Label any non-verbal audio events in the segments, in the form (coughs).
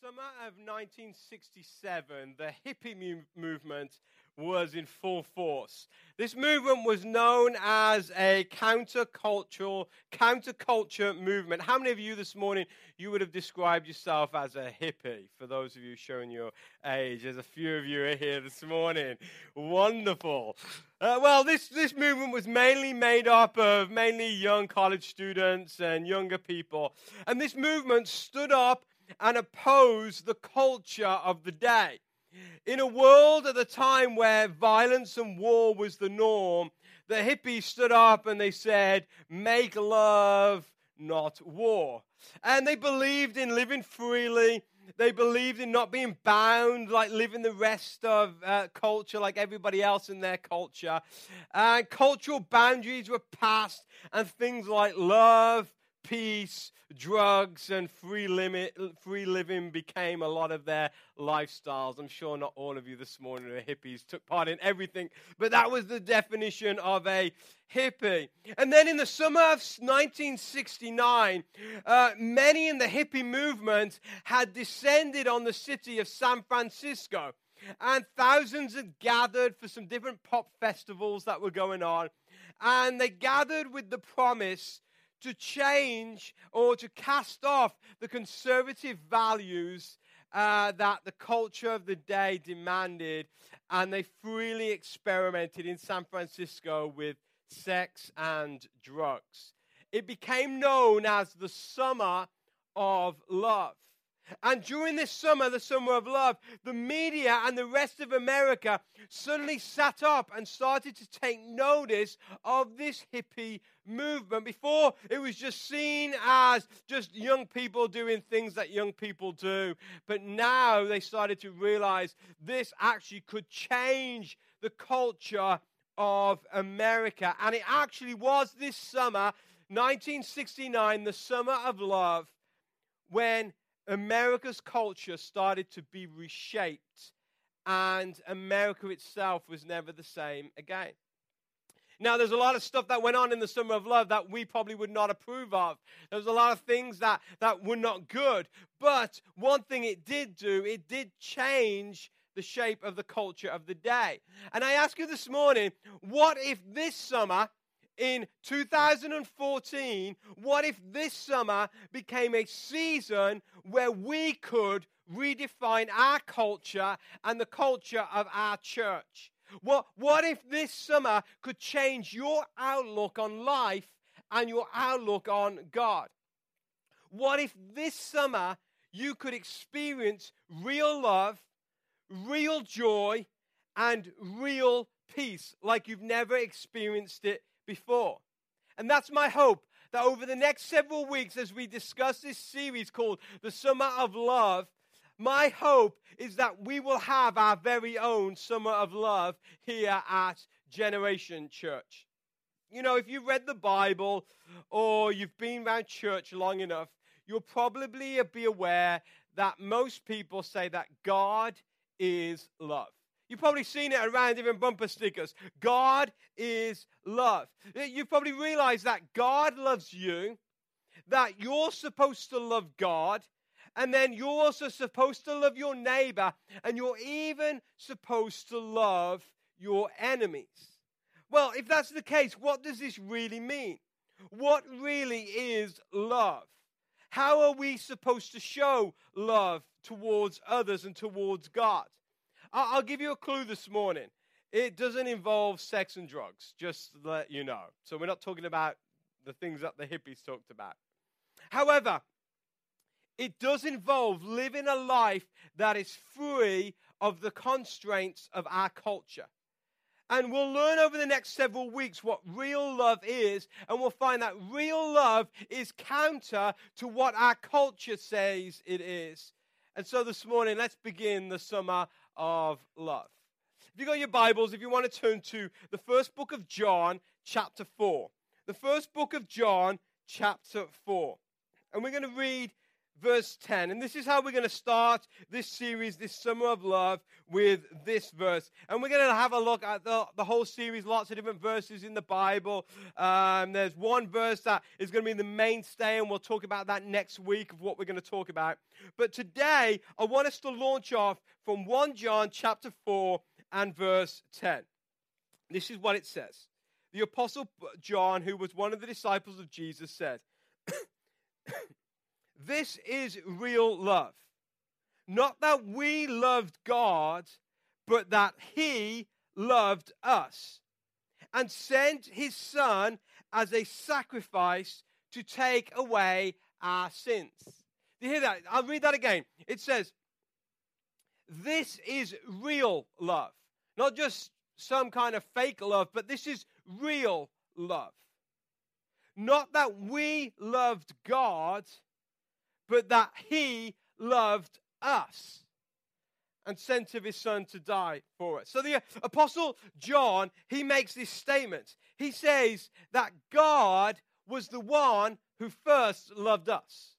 summer of 1967, the hippie mu- movement was in full force. This movement was known as a countercultural, counterculture movement. How many of you this morning you would have described yourself as a hippie? For those of you showing your age, there's a few of you are here this morning. Wonderful. Uh, well, this this movement was mainly made up of mainly young college students and younger people, and this movement stood up and oppose the culture of the day. In a world at the time where violence and war was the norm, the hippies stood up and they said, Make love, not war. And they believed in living freely. They believed in not being bound, like living the rest of uh, culture, like everybody else in their culture. And cultural boundaries were passed, and things like love, peace, drugs, and free, limit, free living became a lot of their lifestyles. I'm sure not all of you this morning are hippies, took part in everything, but that was the definition of a hippie. And then in the summer of 1969, uh, many in the hippie movement had descended on the city of San Francisco. And thousands had gathered for some different pop festivals that were going on. And they gathered with the promise to change or to cast off the conservative values uh, that the culture of the day demanded, and they freely experimented in San Francisco with sex and drugs. It became known as the Summer of Love. And during this summer, the summer of love, the media and the rest of America suddenly sat up and started to take notice of this hippie movement. Before, it was just seen as just young people doing things that young people do. But now they started to realize this actually could change the culture of America. And it actually was this summer, 1969, the summer of love, when America's culture started to be reshaped, and America itself was never the same again. Now, there's a lot of stuff that went on in the summer of love that we probably would not approve of. There was a lot of things that, that were not good. But one thing it did do, it did change the shape of the culture of the day. And I ask you this morning, what if this summer in 2014, what if this summer became a season where we could redefine our culture and the culture of our church? What, what if this summer could change your outlook on life and your outlook on God? What if this summer you could experience real love, real joy, and real peace like you've never experienced it before. And that's my hope that over the next several weeks, as we discuss this series called The Summer of Love, my hope is that we will have our very own Summer of Love here at Generation Church. You know, if you've read the Bible or you've been around church long enough, you'll probably be aware that most people say that God is love. You've probably seen it around different bumper stickers. God is love. You've probably realized that God loves you, that you're supposed to love God, and then you're also supposed to love your neighbor, and you're even supposed to love your enemies. Well, if that's the case, what does this really mean? What really is love? How are we supposed to show love towards others and towards God? I'll give you a clue this morning. It doesn't involve sex and drugs, just to let you know. So we're not talking about the things that the hippies talked about. However, it does involve living a life that is free of the constraints of our culture. And we'll learn over the next several weeks what real love is, and we'll find that real love is counter to what our culture says it is. And so this morning, let's begin the summer of love. If you got your Bibles, if you want to turn to the first book of John, chapter 4. The first book of John, chapter 4. And we're going to read verse 10. And this is how we're going to start this series, this Summer of Love, with this verse. And we're going to have a look at the, the whole series, lots of different verses in the Bible. Um, there's one verse that is going to be the mainstay, and we'll talk about that next week of what we're going to talk about. But today, I want us to launch off from 1 John chapter 4 and verse 10. This is what it says. The Apostle John, who was one of the disciples of Jesus, said, This is real love. Not that we loved God, but that He loved us and sent His Son as a sacrifice to take away our sins. Do you hear that? I'll read that again. It says, This is real love. Not just some kind of fake love, but this is real love. Not that we loved God, but that He loved us and sent of His Son to die for us. So the Apostle John, he makes this statement. He says that God was the one who first loved us.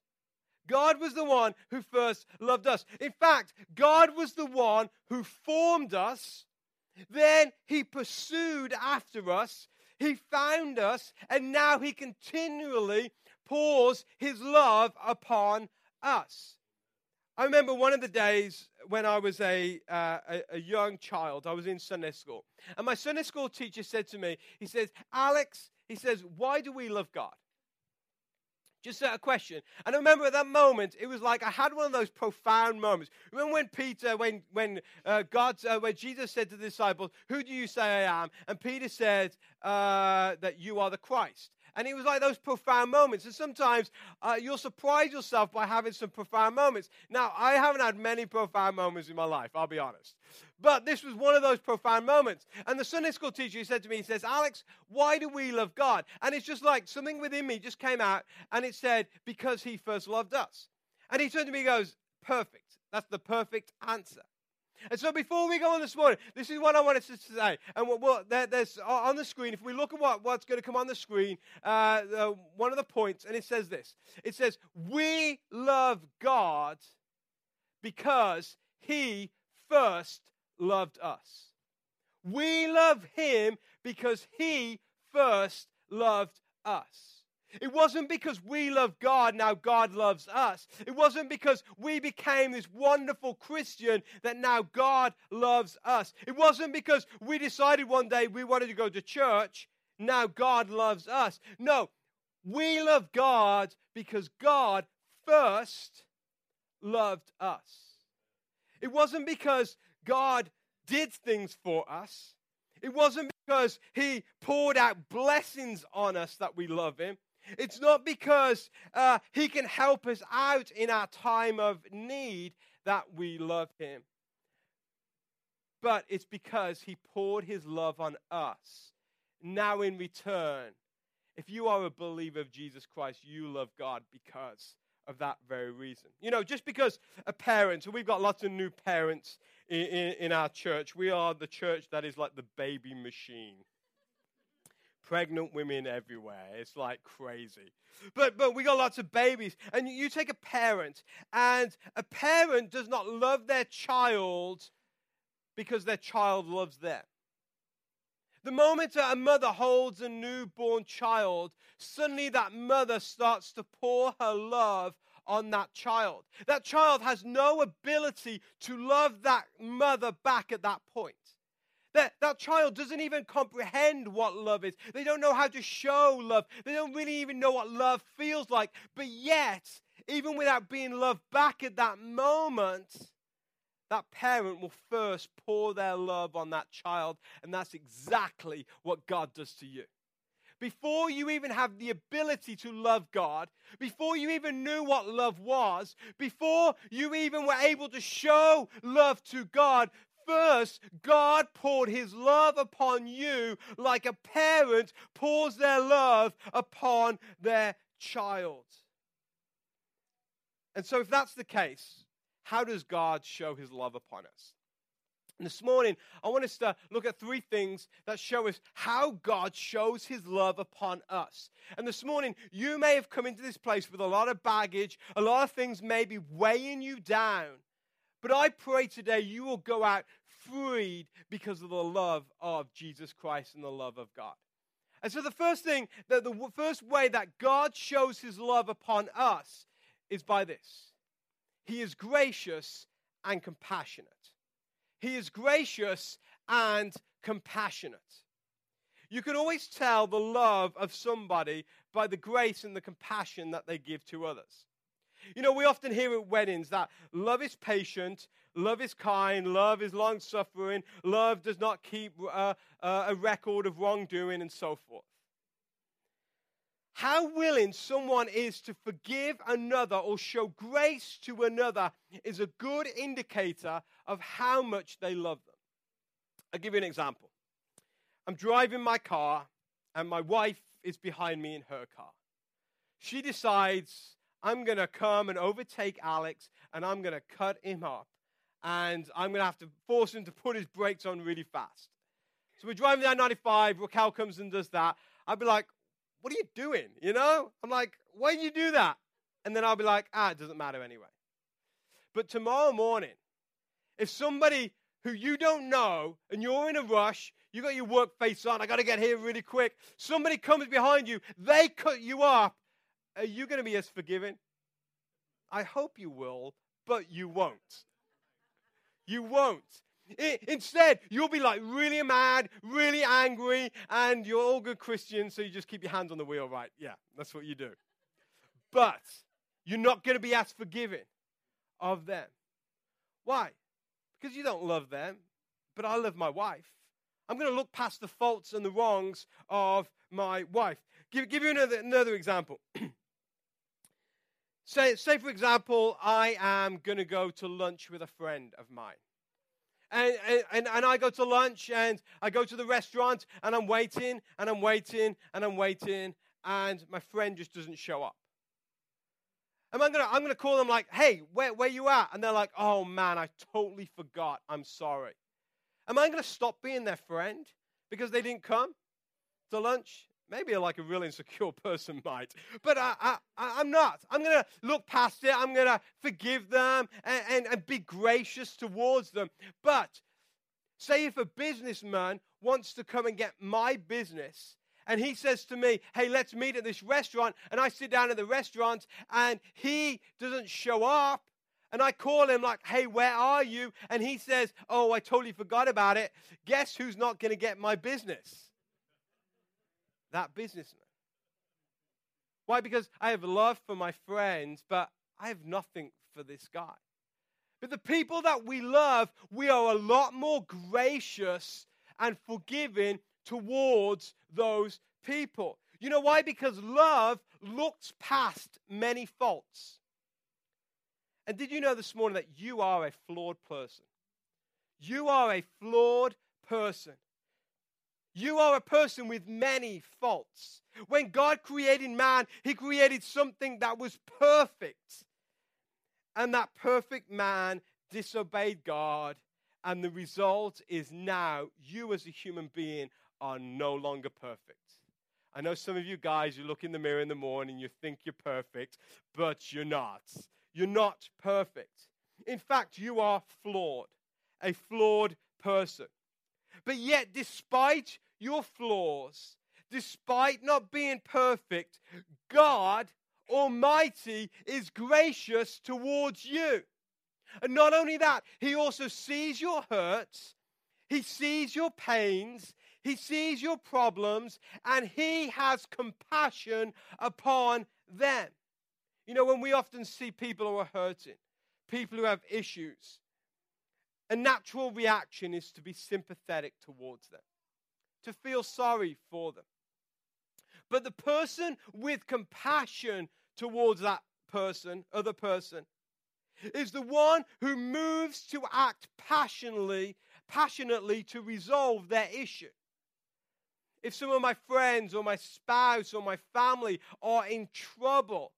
God was the one who first loved us. In fact, God was the one who formed us then he pursued after us, he found us, and now he continually pours his love upon us. I remember one of the days when I was a, uh, a, a, young child, I was in Sunday school. And my Sunday school teacher said to me, he says, Alex, he says, why do we love God? Just a question. And I remember at that moment, it was like I had one of those profound moments. Remember when Peter, when when uh, God, uh, when Jesus said to the disciples, "Who do you say I am?" And Peter said uh, that you are the Christ. And it was like those profound moments. And sometimes uh, you'll surprise yourself by having some profound moments. Now, I haven't had many profound moments in my life, I'll be honest. But this was one of those profound moments. And the Sunday school teacher said to me, he says, Alex, why do we love God? And it's just like something within me just came out and it said, because he first loved us. And he turned to me and goes, perfect. That's the perfect answer. And so before we go on this morning, this is what I wanted to say. And we'll, we'll, there, there's on the screen, if we look at what, what's going to come on the screen, uh, uh, one of the points, and it says this it says, We love God because he first loved us. We love him because he first loved us. It wasn't because we love God, now God loves us. It wasn't because we became this wonderful Christian that now God loves us. It wasn't because we decided one day we wanted to go to church, now God loves us. No, we love God because God first loved us. It wasn't because God did things for us. It wasn't because he poured out blessings on us that we love him. It's not because uh, He can help us out in our time of need that we love Him, but it's because He poured His love on us. Now, in return, if you are a believer of Jesus Christ, you love God because of that very reason. You know, just because a parent, we've got lots of new parents in, in, in our church, we are the church that is like the baby machine pregnant women everywhere. It's like crazy. But, but we got lots of babies. And you take a parent, and a parent does not love their child because their child loves them. The moment a mother holds a newborn child, suddenly that mother starts to pour her love on that child. That child has no ability to love that mother back at that point. That, that child doesn't even comprehend what love is. They don't know how to show love. They don't really even know what love feels like. But yet, even without being loved back at that moment, that parent will first pour their love on that child. And that's exactly what God does to you. Before you even have the ability to love God, before you even knew what love was, before you even were able to show love to God, First, God poured his love upon you like a parent pours their love upon their child. And so, if that's the case, how does God show his love upon us? And this morning, I want us to look at three things that show us how God shows his love upon us. And this morning, you may have come into this place with a lot of baggage, a lot of things maybe weighing you down. But I pray today you will go out freed because of the love of Jesus Christ and the love of God. And so, the first thing, that the first way that God shows his love upon us is by this He is gracious and compassionate. He is gracious and compassionate. You can always tell the love of somebody by the grace and the compassion that they give to others. You know, we often hear at weddings that love is patient, love is kind, love is long suffering, love does not keep uh, uh, a record of wrongdoing, and so forth. How willing someone is to forgive another or show grace to another is a good indicator of how much they love them. I'll give you an example. I'm driving my car, and my wife is behind me in her car. She decides, I'm going to come and overtake Alex, and I'm going to cut him up, and I'm going to have to force him to put his brakes on really fast. So we're driving down 95. Raquel comes and does that. I'd be like, what are you doing? You know? I'm like, why did you do that? And then I'll be like, ah, it doesn't matter anyway. But tomorrow morning, if somebody who you don't know and you're in a rush, you got your work face on, I got to get here really quick, somebody comes behind you, they cut you up, are you going to be as forgiving? I hope you will, but you won't. You won't. Instead, you'll be like really mad, really angry, and you're all good Christians, so you just keep your hands on the wheel, right? Yeah, that's what you do. But you're not going to be as forgiving of them. Why? Because you don't love them, but I love my wife. I'm going to look past the faults and the wrongs of my wife. Give, give you another, another example. (clears throat) say, say, for example, I am going to go to lunch with a friend of mine and, and, and I go to lunch and I go to the restaurant and I'm waiting and I'm waiting and I'm waiting and my friend just doesn't show up. Gonna, I'm going to call them like, hey, where, where you at? And they're like, oh man, I totally forgot. I'm sorry. Am I going to stop being their friend because they didn't come to lunch? Maybe like a real insecure (laughs) person might, but I, I, I'm not. I'm going to look past it. I'm going to forgive them and, and, and be gracious towards them. But say if a businessman wants to come and get my business, and he says to me, Hey, let's meet at this restaurant. And I sit down at the restaurant and he doesn't show up. And I call him, like, Hey, where are you? And he says, Oh, I totally forgot about it. Guess who's not going to get my business? That businessman. Why? Because I have love for my friends, but I have nothing for this guy. But the people that we love, we are a lot more gracious and forgiving towards those people. You know why? Because love looks past many faults. And did you know this morning that you are a flawed person? You are a flawed person. You are a person with many faults. When God created man, he created something that was perfect. And that perfect man disobeyed God. And the result is now you, as a human being, are no longer perfect. I know some of you guys, you look in the mirror in the morning, you think you're perfect, but you're not. You're not perfect. In fact, you are flawed, a flawed person. But yet, despite your flaws, despite not being perfect, God Almighty is gracious towards you. And not only that, He also sees your hurts, He sees your pains, He sees your problems, and He has compassion upon them. You know, when we often see people who are hurting, people who have issues, a natural reaction is to be sympathetic towards them, to feel sorry for them. But the person with compassion towards that person, other person, is the one who moves to act passionately, passionately to resolve their issue. If some of my friends or my spouse or my family are in trouble,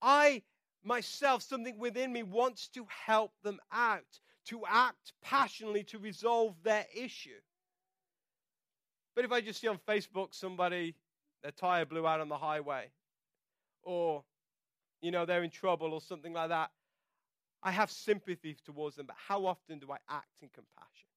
I myself, something within me wants to help them out, to act passionately to resolve their issue. But if I just see on Facebook somebody, their tire blew out on the highway, or, you know, they're in trouble or something like that, I have sympathy towards them. But how often do I act in compassion?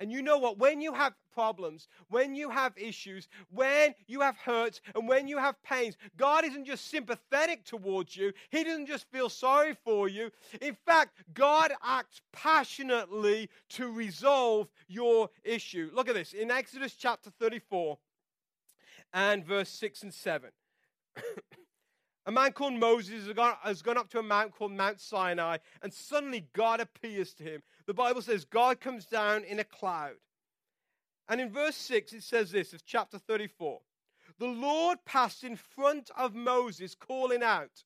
And you know what? When you have problems, when you have issues, when you have hurts, and when you have pains, God isn't just sympathetic towards you. He doesn't just feel sorry for you. In fact, God acts passionately to resolve your issue. Look at this in Exodus chapter 34 and verse 6 and 7. (coughs) A man called Moses has gone, up to a mount called Mount Sinai, and suddenly God appears to him. The Bible says God comes down in a cloud. And in verse 6, it says this of chapter 34 The Lord passed in front of Moses, calling out,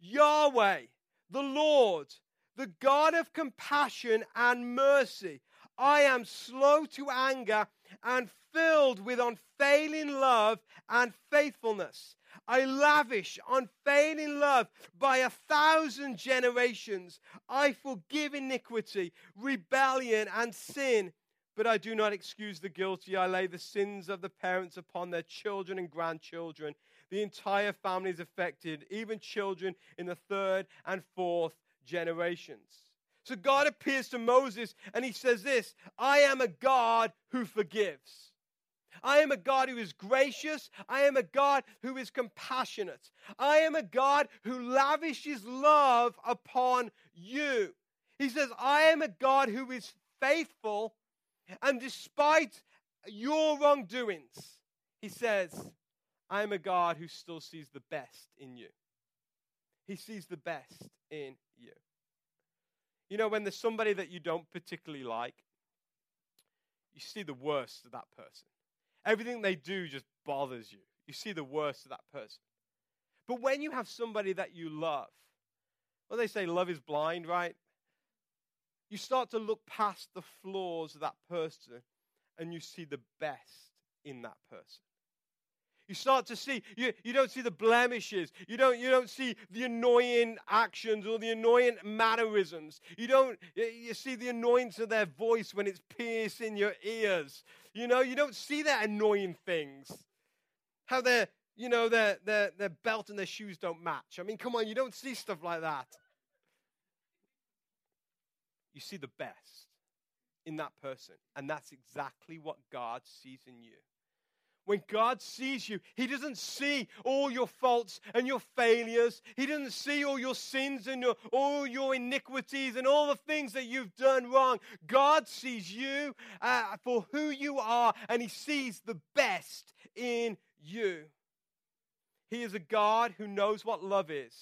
Yahweh, the Lord, the God of compassion and mercy. I am slow to anger and filled with unfailing love and faithfulness. I lavish unfailing love by a thousand generations. I forgive iniquity, rebellion, and sin. But I do not excuse the guilty. I lay the sins of the parents upon their children and grandchildren. The entire family is affected, even children in the third and fourth generations. So God appears to Moses and he says this I am a God who forgives. I am a God who is gracious. I am a God who is compassionate. I am a God who lavishes love upon you. He says, I am a God who is faithful, and despite your wrongdoings, he says, I am a God who still sees the best in you. He sees the best in you. You know, when there's somebody that you don't particularly like, you see the worst of that person. Everything they do just bothers you. You see the worst of that person. But when you have somebody that you love, well, they say love is blind, right? You start to look past the flaws of that person and you see the best in that person. You start to see, you, you don't see the blemishes. You don't, you don't see the annoying actions or the annoying mannerisms. You don't, you see the annoyance of their voice when it's piercing your ears. You know, you don't see their annoying things. How their, you know, their, their, their belt and their shoes don't match. I mean, come on, you don't see stuff like that. You see the best in that person. And that's exactly what God sees in you. When God sees you, He doesn't see all your faults and your failures. He doesn't see all your sins and your, all your iniquities and all the things that you've done wrong. God sees you uh, for who you are, and He sees the best in you. He is a God who knows what love is,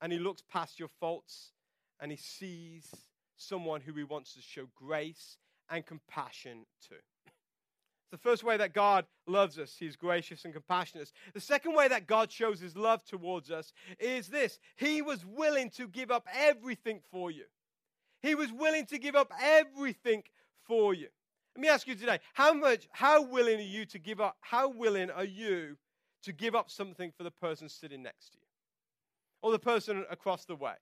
and He looks past your faults and He sees someone who He wants to show grace and compassion to. The first way that God loves us, He's gracious and compassionate. The second way that God shows His love towards us is this He was willing to give up everything for you. He was willing to give up everything for you. Let me ask you today how much, how willing are you to give up, how willing are you to give up something for the person sitting next to you or the person across the way?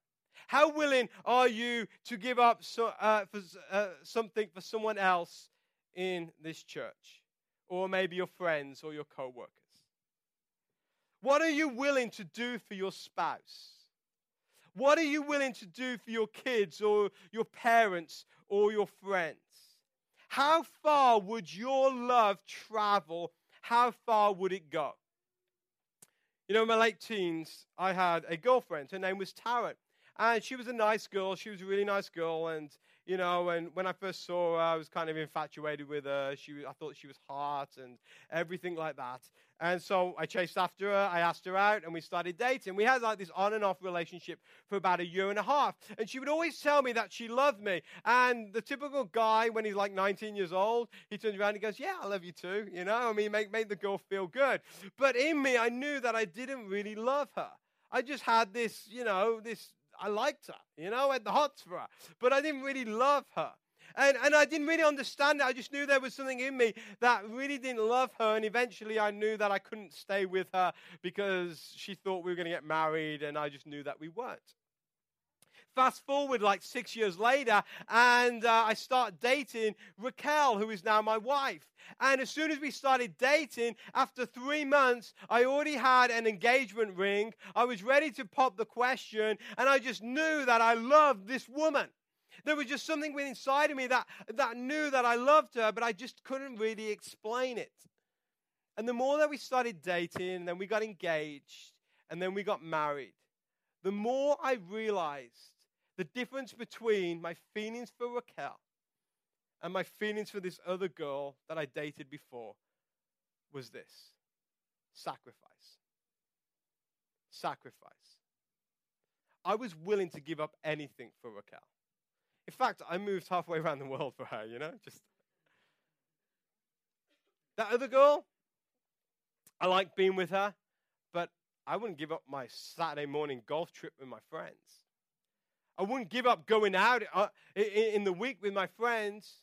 How willing are you to give up so, uh, for, uh, something for someone else in this church, or maybe your friends or your co workers? What are you willing to do for your spouse? What are you willing to do for your kids or your parents or your friends? How far would your love travel? How far would it go? You know, in my late teens, I had a girlfriend. Her name was Taryn. And she was a nice girl. She was a really nice girl. And you know, and when I first saw her, I was kind of infatuated with her. She, I thought she was hot and everything like that. And so I chased after her. I asked her out, and we started dating. We had like this on and off relationship for about a year and a half. And she would always tell me that she loved me. And the typical guy, when he's like 19 years old, he turns around and goes, "Yeah, I love you too." You know, I mean, make make the girl feel good. But in me, I knew that I didn't really love her. I just had this, you know, this I liked her, you know, had the her, but I didn't really love her. And, and I didn't really understand it. I just knew there was something in me that really didn't love her. And eventually I knew that I couldn't stay with her because she thought we were going to get married, and I just knew that we weren't. Fast forward like six years later, and uh, I start dating Raquel, who is now my wife. And as soon as we started dating, after three months, I already had an engagement ring. I was ready to pop the question, and I just knew that I loved this woman. There was just something inside of me that, that knew that I loved her, but I just couldn't really explain it. And the more that we started dating, and then we got engaged, and then we got married, the more I realized the difference between my feelings for Raquel and my feelings for this other girl that I dated before was this sacrifice. Sacrifice. I was willing to give up anything for Raquel. In fact, I moved halfway around the world for her, you know? Just that other girl, I like being with her, but I wouldn't give up my Saturday morning golf trip with my friends. I wouldn't give up going out uh, in the week with my friends.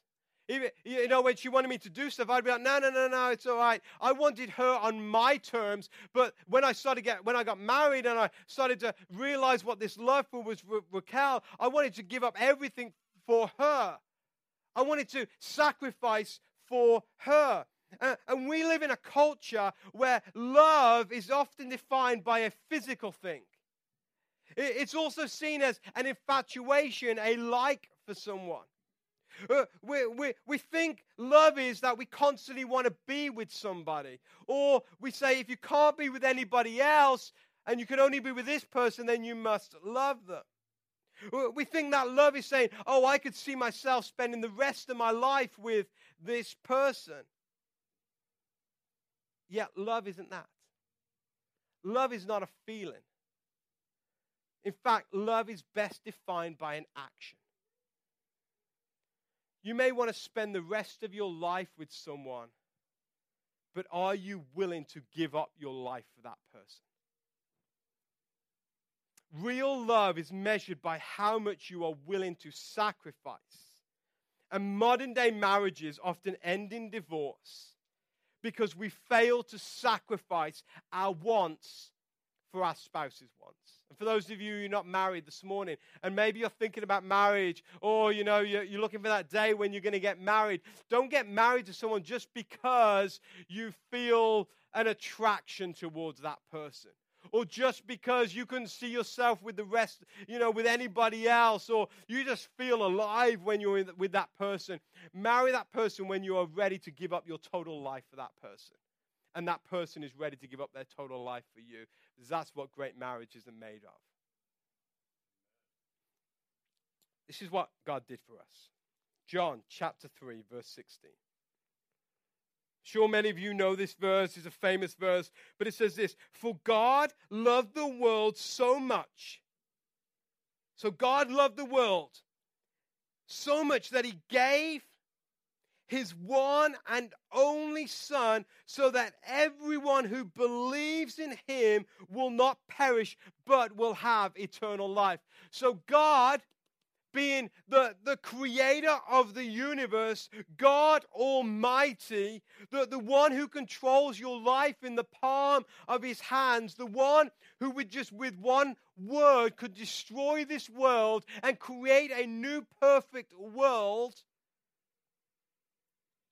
Even, you know, when she wanted me to do stuff, I'd be like, no, no, no, no, it's all right. I wanted her on my terms. But when I started get, when I got married and I started to realize what this love for was Ra- Raquel, I wanted to give up everything for her. I wanted to sacrifice for her. And we live in a culture where love is often defined by a physical thing. It's also seen as an infatuation, a like for someone. Uh, we, we, we think love is that we constantly want to be with somebody. Or we say, if you can't be with anybody else and you can only be with this person, then you must love them. Uh, we think that love is saying, oh, I could see myself spending the rest of my life with this person. Yet love isn't that. Love is not a feeling. In fact, love is best defined by an action. You may want to spend the rest of your life with someone, but are you willing to give up your life for that person? Real love is measured by how much you are willing to sacrifice. And modern day marriages often end in divorce because we fail to sacrifice our wants for our spouse's wants. And for those of you who are not married this morning, and maybe you're thinking about marriage, or you know, you're, you're looking for that day when you're going to get married, don't get married to someone just because you feel an attraction towards that person or just because you can see yourself with the rest, you know, with anybody else, or you just feel alive when you're with that person. Marry that person when you are ready to give up your total life for that person. And that person is ready to give up their total life for you. That's what great marriages are made of. This is what God did for us. John chapter 3, verse 16. Sure, many of you know this verse, it's a famous verse, but it says this For God loved the world so much. So God loved the world so much that he gave his one and only Son, so that everyone who believes in him will not perish, but will have eternal life. So, God, being the, the creator of the universe, God Almighty, the, the one who controls your life in the palm of his hands, the one who would just with one word could destroy this world and create a new perfect world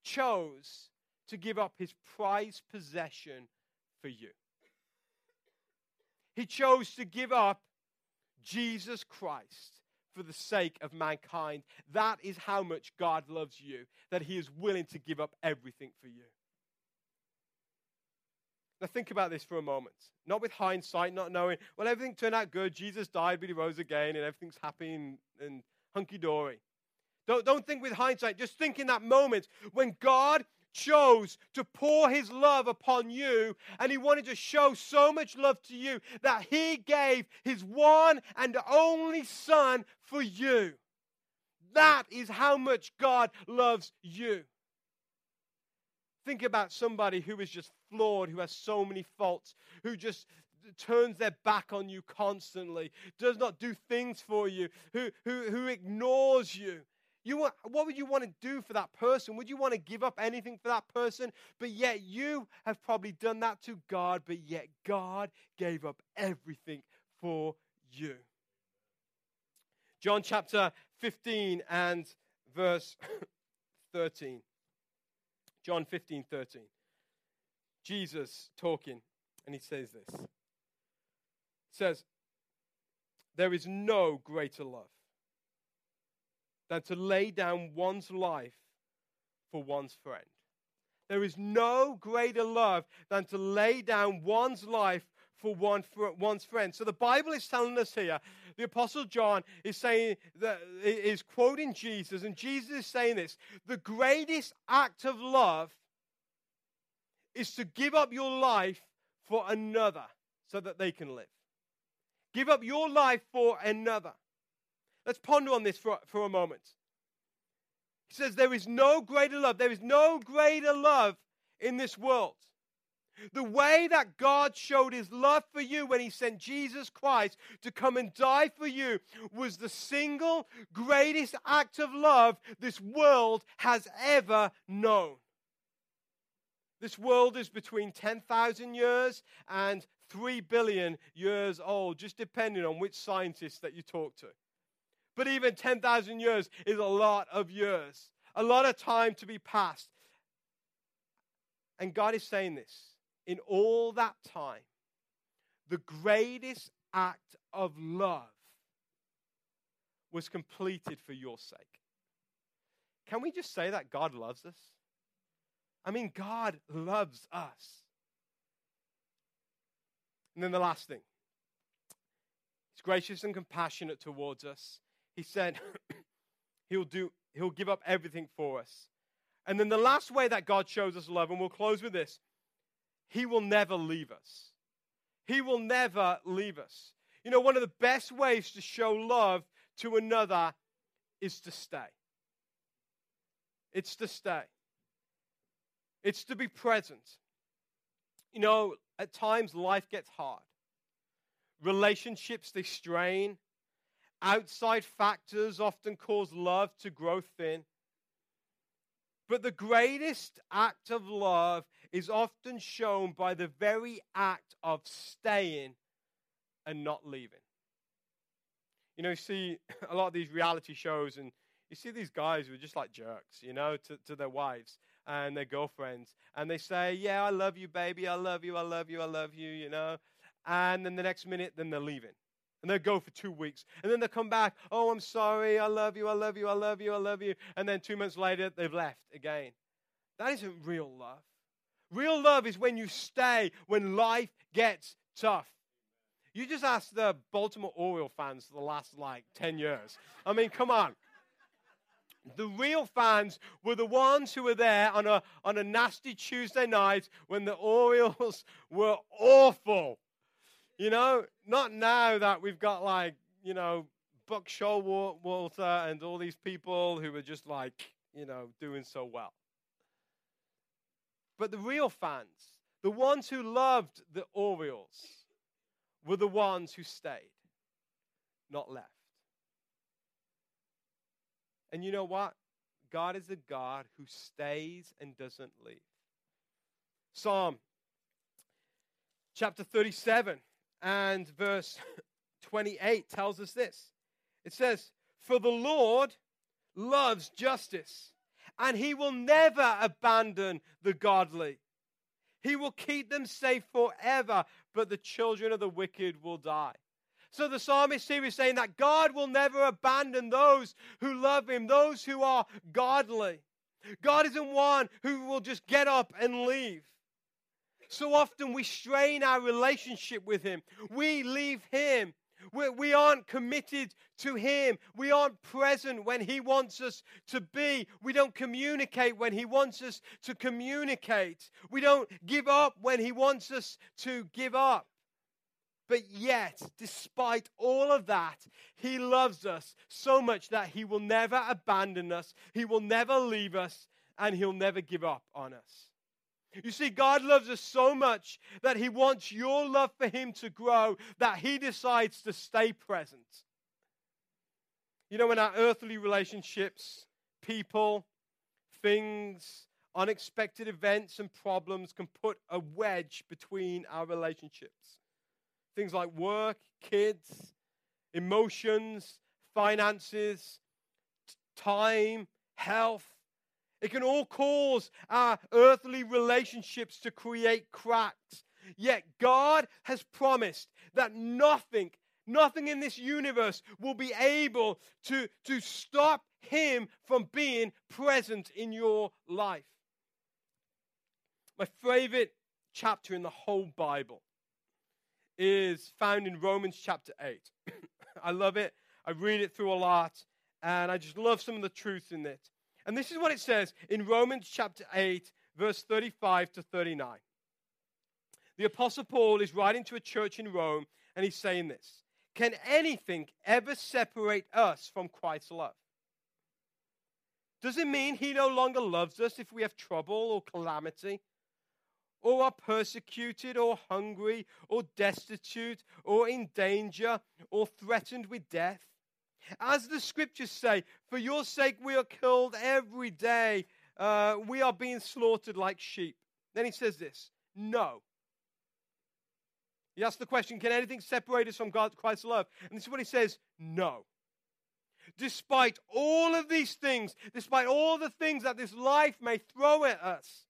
chose to give up his prized possession for you. He chose to give up Jesus Christ for the sake of mankind. That is how much God loves you, that he is willing to give up everything for you. Now, think about this for a moment. Not with hindsight, not knowing, well, everything turned out good. Jesus died, but he rose again, and everything's happy and, and hunky dory. Don't, don't think with hindsight. Just think in that moment when God chose to pour his love upon you and he wanted to show so much love to you that he gave his one and only son for you. That is how much God loves you. Think about somebody who is just flawed, who has so many faults, who just turns their back on you constantly, does not do things for you, who, who, who ignores you. You want, what would you want to do for that person? Would you want to give up anything for that person? But yet you have probably done that to God, but yet God gave up everything for you. John chapter 15 and verse (laughs) 13. John 15, 13. Jesus talking, and he says this. He says, There is no greater love than to lay down one's life for one's friend. There is no greater love than to lay down one's life for one for one's friend. So the Bible is telling us here, the Apostle John is saying that is quoting Jesus, and Jesus is saying this: the greatest act of love is to give up your life for another so that they can live. Give up your life for another. Let's ponder on this for, for a moment. He says, There is no greater love. There is no greater love in this world the way that God showed his love for you when he sent Jesus Christ to come and die for you was the single greatest act of love this world has ever known. This world is between 10,000 years and 3 billion years old, just depending on which scientist that you talk to. But even 10,000 years is a lot of years, a lot of time to be passed. And God is saying this in all that time, the greatest act of love was completed for your sake. Can we just say that God loves us? I mean, God loves us. And then the last thing He's gracious and compassionate towards us. He said (clears throat) he'll do he'll give up everything for us. And then the last way that God shows us love, and we'll close with this, he will never leave us. He will never leave us. You know, one of the best ways to show love to another is to stay. It's to stay. It's to be present. You know, at times life gets hard. Relationships, they strain. Outside factors often cause love to grow thin. But the greatest act of love is often shown by the very act of staying and not leaving. You know, you see (laughs) a lot of these reality shows, and you see these guys who are just like jerks, you know, to, to their wives and their girlfriends. And they say, Yeah, I love you, baby. I love you. I love you. I love you, you know. And then the next minute, then they're leaving. And they'll go for two weeks. And then they'll come back. Oh, I'm sorry. I love you. I love you. I love you. I love you. And then two months later, they've left again. That isn't real love. Real love is when you stay when life gets tough. You just ask the Baltimore Oriole fans for the last like 10 years. I mean, come on. The real fans were the ones who were there on a, on a nasty Tuesday night when the Orioles (laughs) were awful. You know, not now that we've got like, you know, Buck Showalter and all these people who are just like, you know, doing so well. But the real fans, the ones who loved the Orioles, were the ones who stayed, not left. And you know what? God is a God who stays and doesn't leave. Psalm chapter 37 and verse 28 tells us this. It says, For the Lord loves justice and he will never abandon the godly. He will keep them safe forever, but the children of the wicked will die. So the psalmist here is saying that God will never abandon those who love him, those who are godly. God isn't one who will just get up and leave. So often we strain our relationship with him. We leave him we, we aren't committed to Him. We aren't present when He wants us to be. We don't communicate when He wants us to communicate. We don't give up when He wants us to give up. But yet, despite all of that, He loves us so much that He will never abandon us, He will never leave us, and He'll never give up on us. You see, God loves us so much that He wants your love for Him to grow, that He decides to stay present. You know, in our earthly relationships, people, things, unexpected events, and problems can put a wedge between our relationships. Things like work, kids, emotions, finances, time, health. It can all cause our earthly relationships to create cracks. Yet God has promised that nothing, nothing in this universe will be able to, to stop Him from being present in your life. My favorite chapter in the whole Bible is found in Romans chapter 8. (coughs) I love it. I read it through a lot, and I just love some of the truth in it. And this is what it says in Romans chapter 8, verse 35 to 39. The Apostle Paul is writing to a church in Rome, and he's saying this Can anything ever separate us from Christ's love? Does it mean he no longer loves us if we have trouble or calamity? or are persecuted, or hungry, or destitute, or in danger, or threatened with death. As the scriptures say, for your sake we are killed every day, uh, we are being slaughtered like sheep. Then he says this No. He asks the question Can anything separate us from God, Christ's love? And this is what he says No. Despite all of these things, despite all the things that this life may throw at us,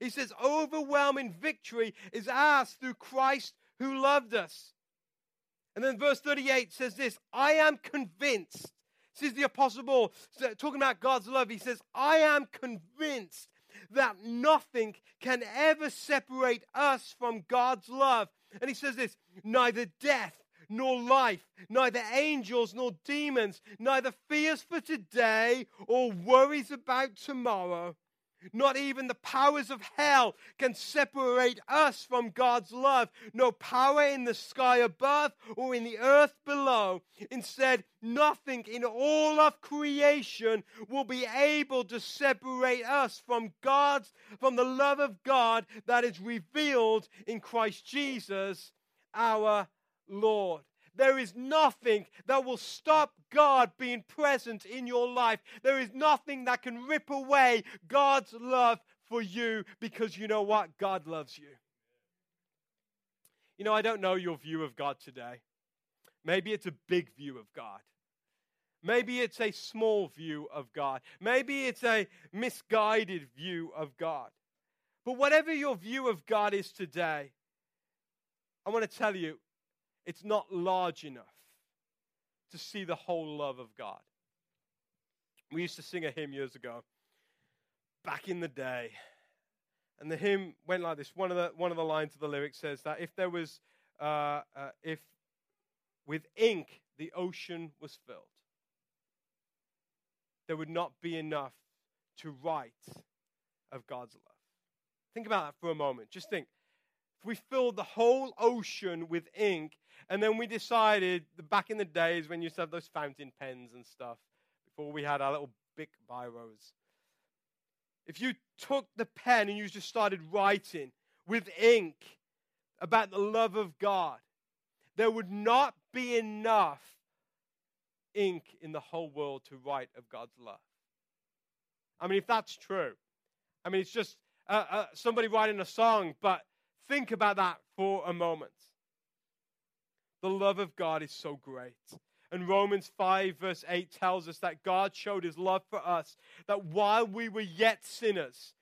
he says, overwhelming victory is ours through Christ who loved us. And then verse 38 says this I am convinced. This is the Apostle Paul uh, talking about God's love. He says, I am convinced that nothing can ever separate us from God's love. And he says this neither death nor life, neither angels nor demons, neither fears for today or worries about tomorrow. Not even the powers of hell can separate us from God's love. No power in the sky above or in the earth below. Instead, nothing in all of creation will be able to separate us from God's, from the love of God that is revealed in Christ Jesus, our Lord. There is nothing that will stop God being present in your life. There is nothing that can rip away God's love for you because you know what? God loves you. You know, I don't know your view of God today. Maybe it's a big view of God. Maybe it's a small view of God. Maybe it's a misguided view of God. But whatever your view of God is today, I want to tell you, it's not large enough to see the whole love of God. We used to sing a hymn years ago, back in the day. And the hymn went like this. One of the, one of the lines of the lyrics says that if there was, uh, uh, if with ink the ocean was filled, there would not be enough to write of God's love. Think about that for a moment. Just think if we filled the whole ocean with ink, and then we decided back in the days when you used to have those fountain pens and stuff, before we had our little big biros. If you took the pen and you just started writing with ink about the love of God, there would not be enough ink in the whole world to write of God's love. I mean, if that's true, I mean, it's just uh, uh, somebody writing a song, but Think about that for a moment. The love of God is so great. And Romans 5, verse 8 tells us that God showed his love for us, that while we were yet sinners,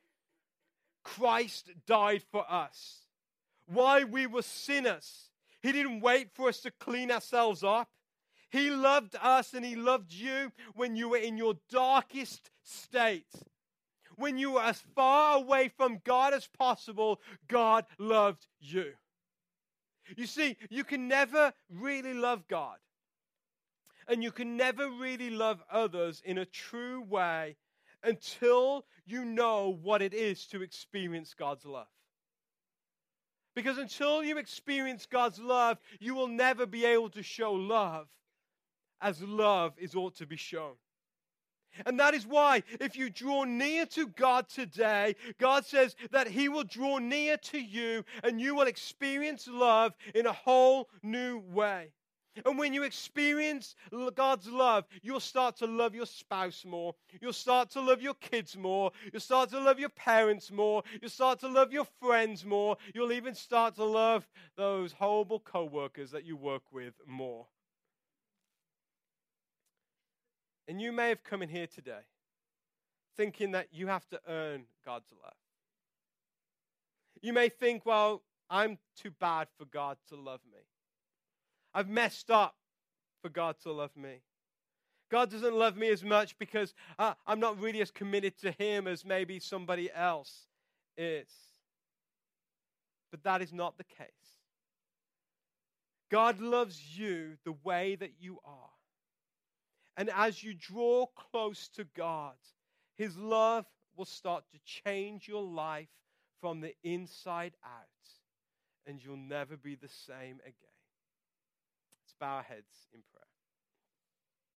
Christ died for us. While we were sinners, he didn't wait for us to clean ourselves up. He loved us and he loved you when you were in your darkest state when you were as far away from God as possible, God loved you. You see, you can never really love God, and you can never really love others in a true way until you know what it is to experience God's love. Because until you experience God's love, you will never be able to show love as love is ought to be shown. And that is why, if you draw near to God today, God says that He will draw near to you and you will experience love in a whole new way. And when you experience God's love, you'll start to love your spouse more. You'll start to love your kids more. You'll start to love your parents more. You'll start to love your friends more. You'll even start to love those horrible co workers that you work with more. And you may have come in here today thinking that you have to earn God's love. You may think, well, I'm too bad for God to love me. I've messed up for God to love me. God doesn't love me as much because uh, I'm not really as committed to Him as maybe somebody else is. But that is not the case. God loves you the way that you are. And as you draw close to God, His love will start to change your life from the inside out, and you'll never be the same again. Let's bow our heads in prayer.